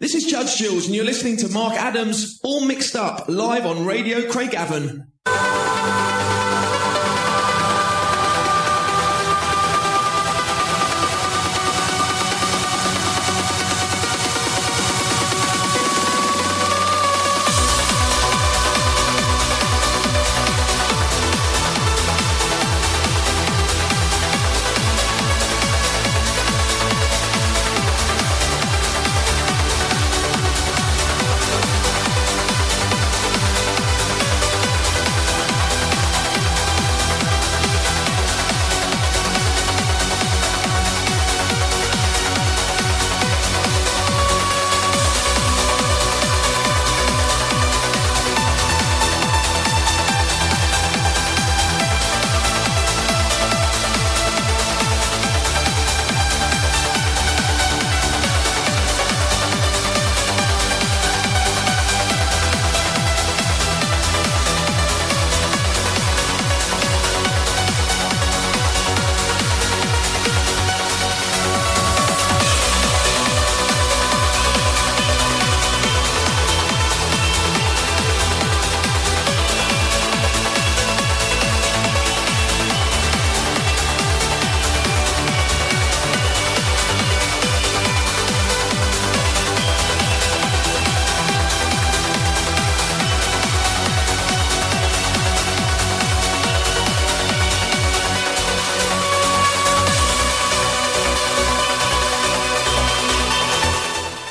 This is Judge Jules, and you're listening to Mark Adams, all mixed up, live on Radio Craigavon.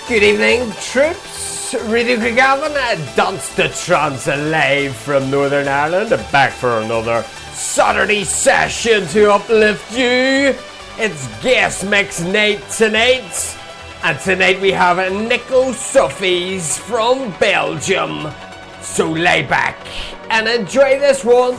Good evening, troops. Radio Craigavon, Dance the Trance live from Northern Ireland, back for another Saturday session to uplift you. It's guest mix night tonight, and tonight we have Nico Suffy's from Belgium. So lay back and enjoy this one.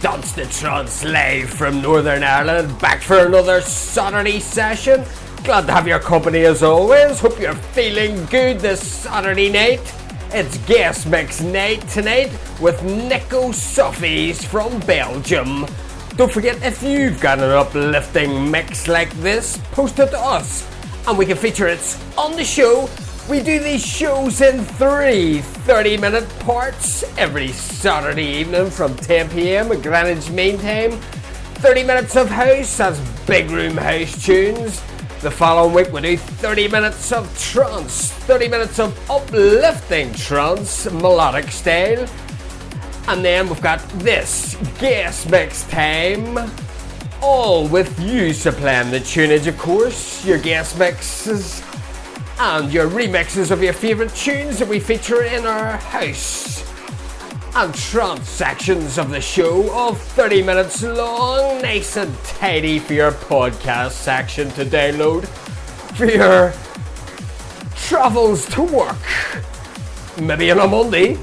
The Trance from Northern Ireland, back for another Saturday session. Glad to have your company as always. Hope you're feeling good this Saturday night. It's guest mix night tonight with Nico Suffy's from Belgium. Don't forget if you've got an uplifting mix like this, post it to us and we can feature it on the show we do these shows in three 30 minute parts every Saturday evening from 10 pm at Greenwich Mean Time. 30 minutes of house, that's big room house tunes. The following week we do 30 minutes of trance, 30 minutes of uplifting trance, melodic style. And then we've got this guest mix time. All with you supplying the tunage, of course. Your guest mixes and your remixes of your favourite tunes that we feature in our house. And trance sections of the show of 30 minutes long, nice and tidy for your podcast section to download for your travels to work. Maybe on a Monday.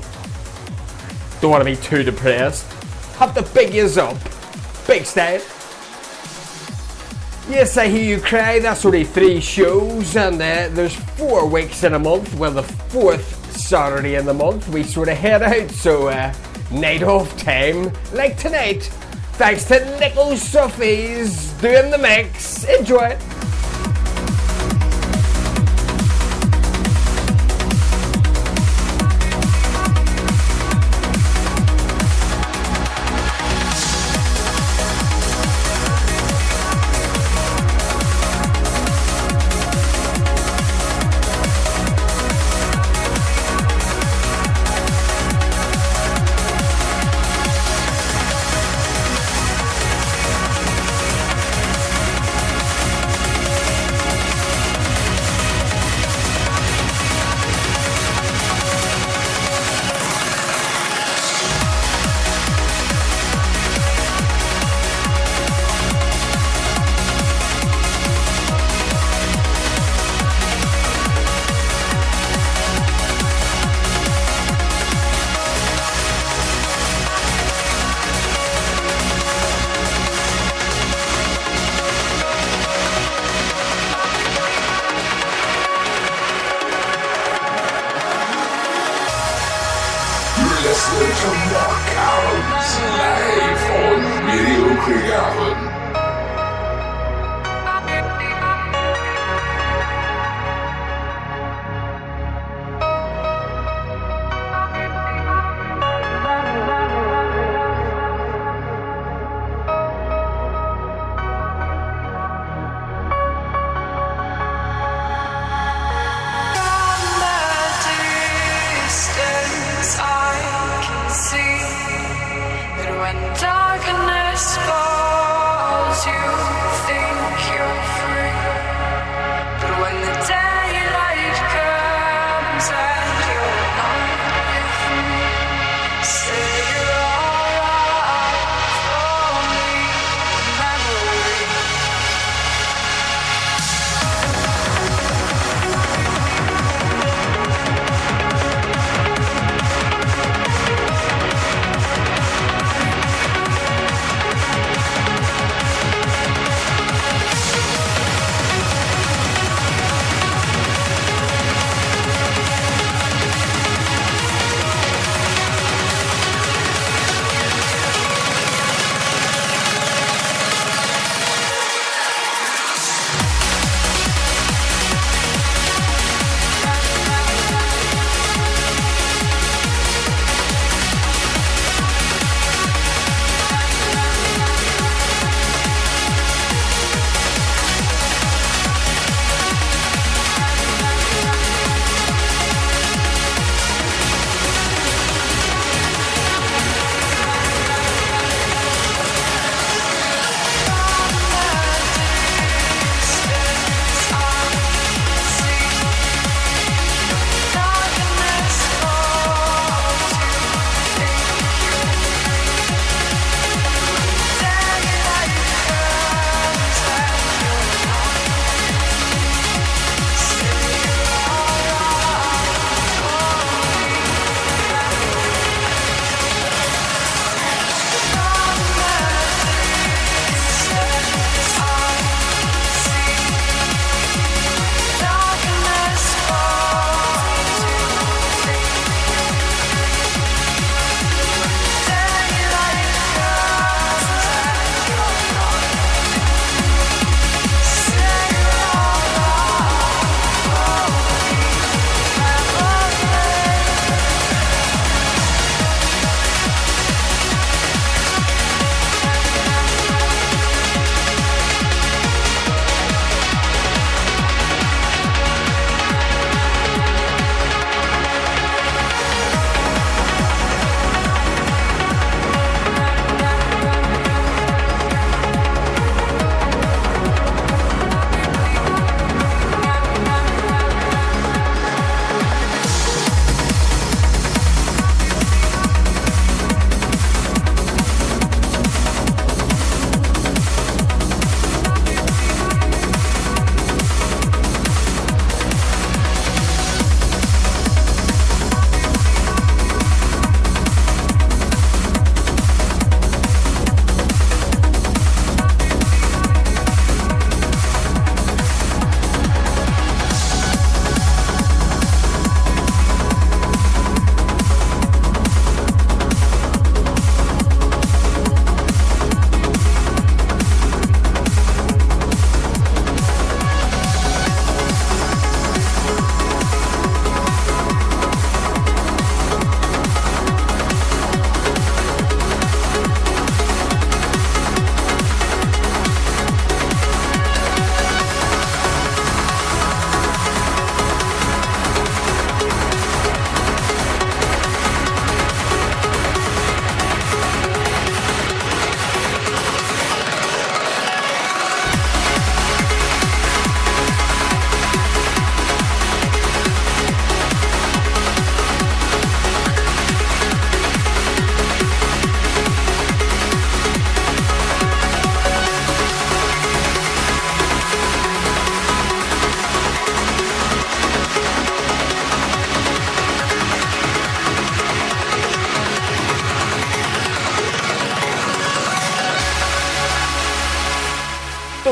Don't want to be too depressed. Have the big is up. Big style. Yes, I hear you cry. That's only three shows, and uh, there's four weeks in a month. Well, the fourth Saturday in the month, we sort of head out. So, uh, night off time, like tonight. Thanks to Nico Suffy's doing the mix. Enjoy it. falls you.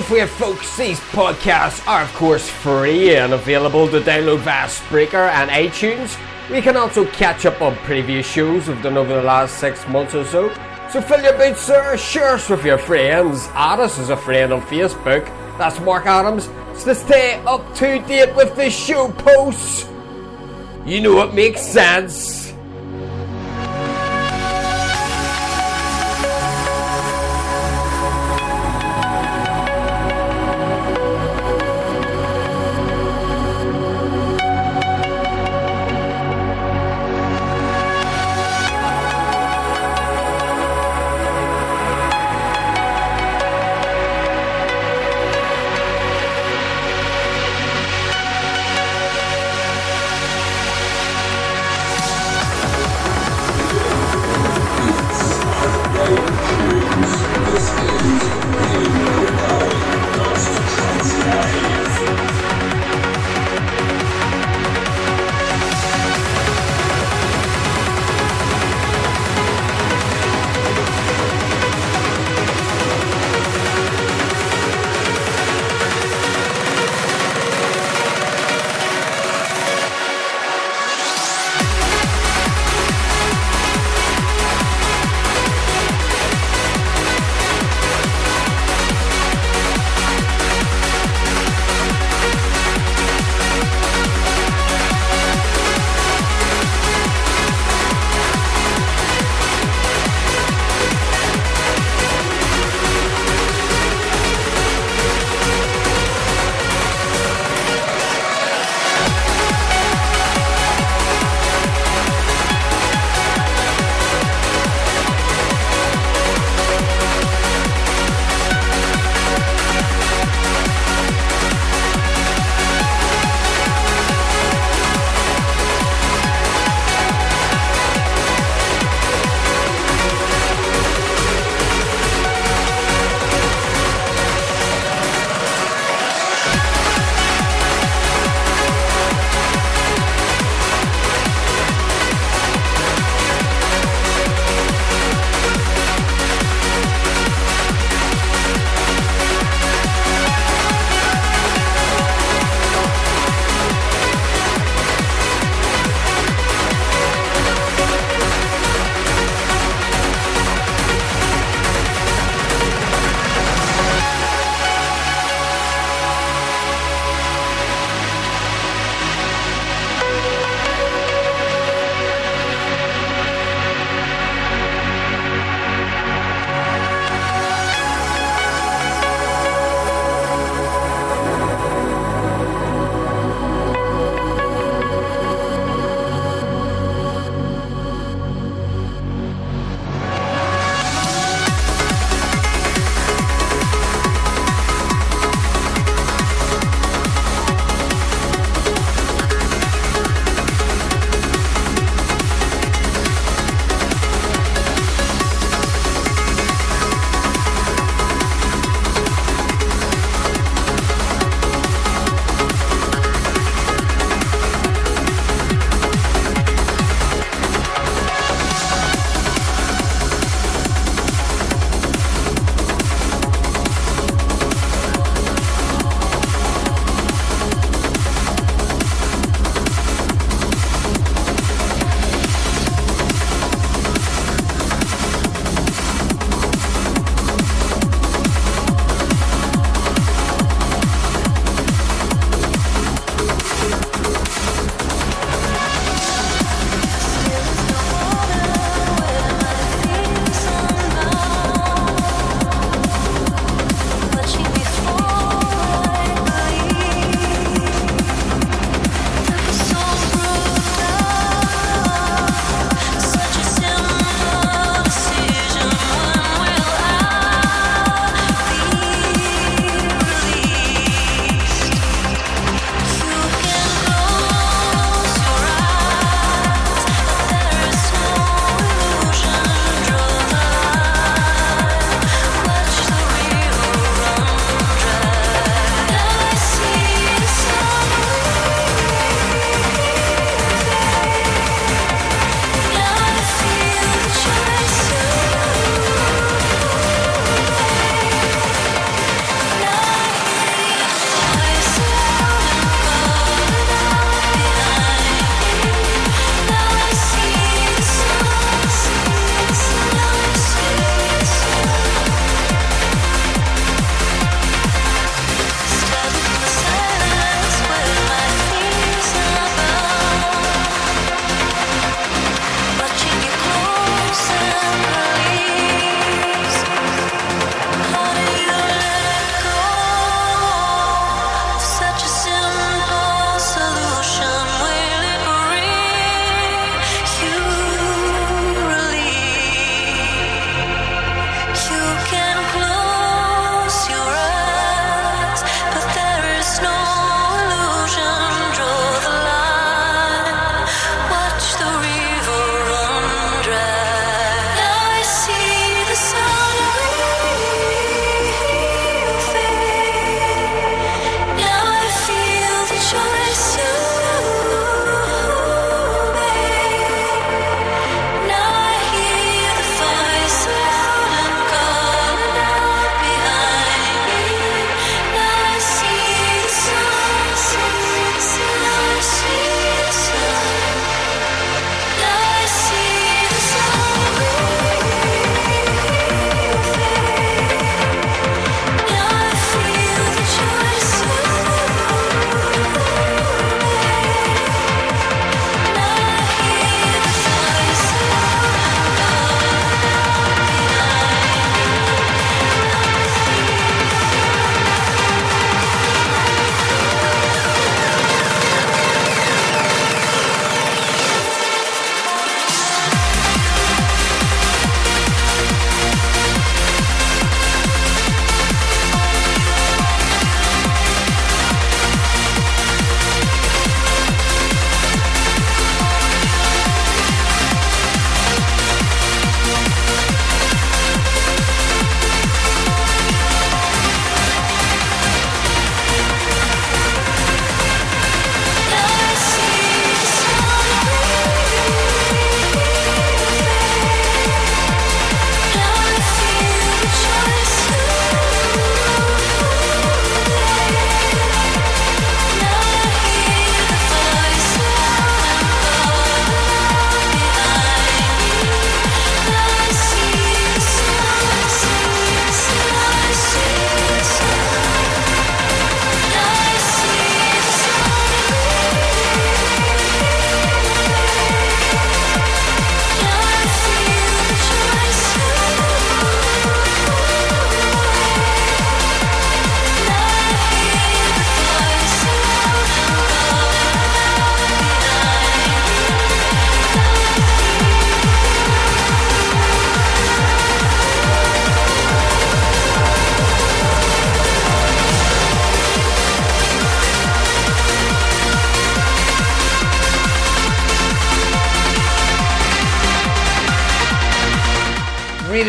Forget, folks, these podcasts are, of course, free and available to download via Spreaker and iTunes. We can also catch up on previous shows we've done over the last six months or so. So fill your boots, sir, share us with your friends. Add us as a friend on Facebook. That's Mark Adams. So to stay up to date with the show posts. You know what makes sense.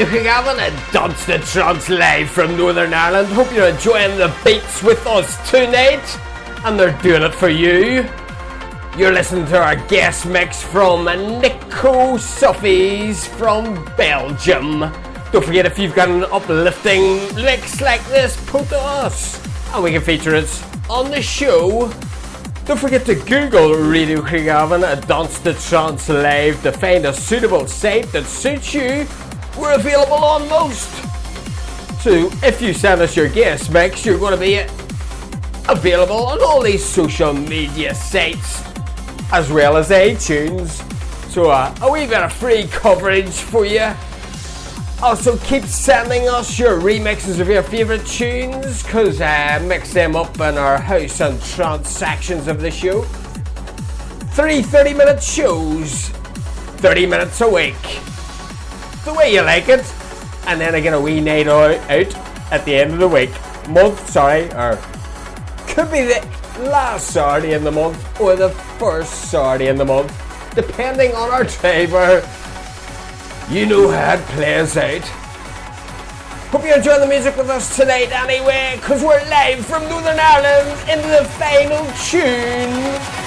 Radio Craigavon and Dance 2 Trance live from Northern Ireland. Hope you're enjoying the beats with us tonight, and they're doing it for you. You're listening to our guest mix from Nico Suffy's from Belgium. Don't forget if you've got an uplifting mix like this, put to us, and we can feature it on the show. Don't forget to Google Radio Craigavon and Dance the Trance Live to find a suitable site that suits you. We're available on most. So if you send us your guest mix, you're going to be available on all these social media sites as well as iTunes. So uh, a wee bit of free coverage for you. Also, keep sending us your remixes of your favourite tunes, because I uh, mix them up in our house and trance sections of the show. Three 30 minute shows, 30 minutes a week. The way you like it. And then I get a wee night out at the end of the week. Month, sorry, or could be the last Saturday in the month or the first Saturday in the month, depending on our driver you know how it plays out. Hope you enjoy the music with us tonight anyway, because we're live from Northern Ireland into the final tune.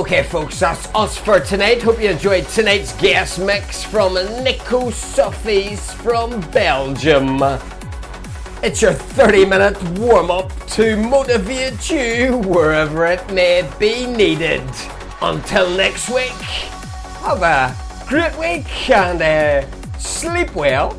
Okay, folks, that's us for tonight. Hope you enjoyed tonight's guest mix from Nico Suffy's from Belgium. It's your 30 minute warm up to motivate you wherever it may be needed. Until next week, have a great week and uh, sleep well.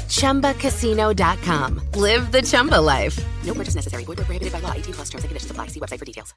ChumbaCasino.com. Live the Chumba life. No purchase necessary. Void prohibited by law. 18 plus terms and conditions apply. See website for details.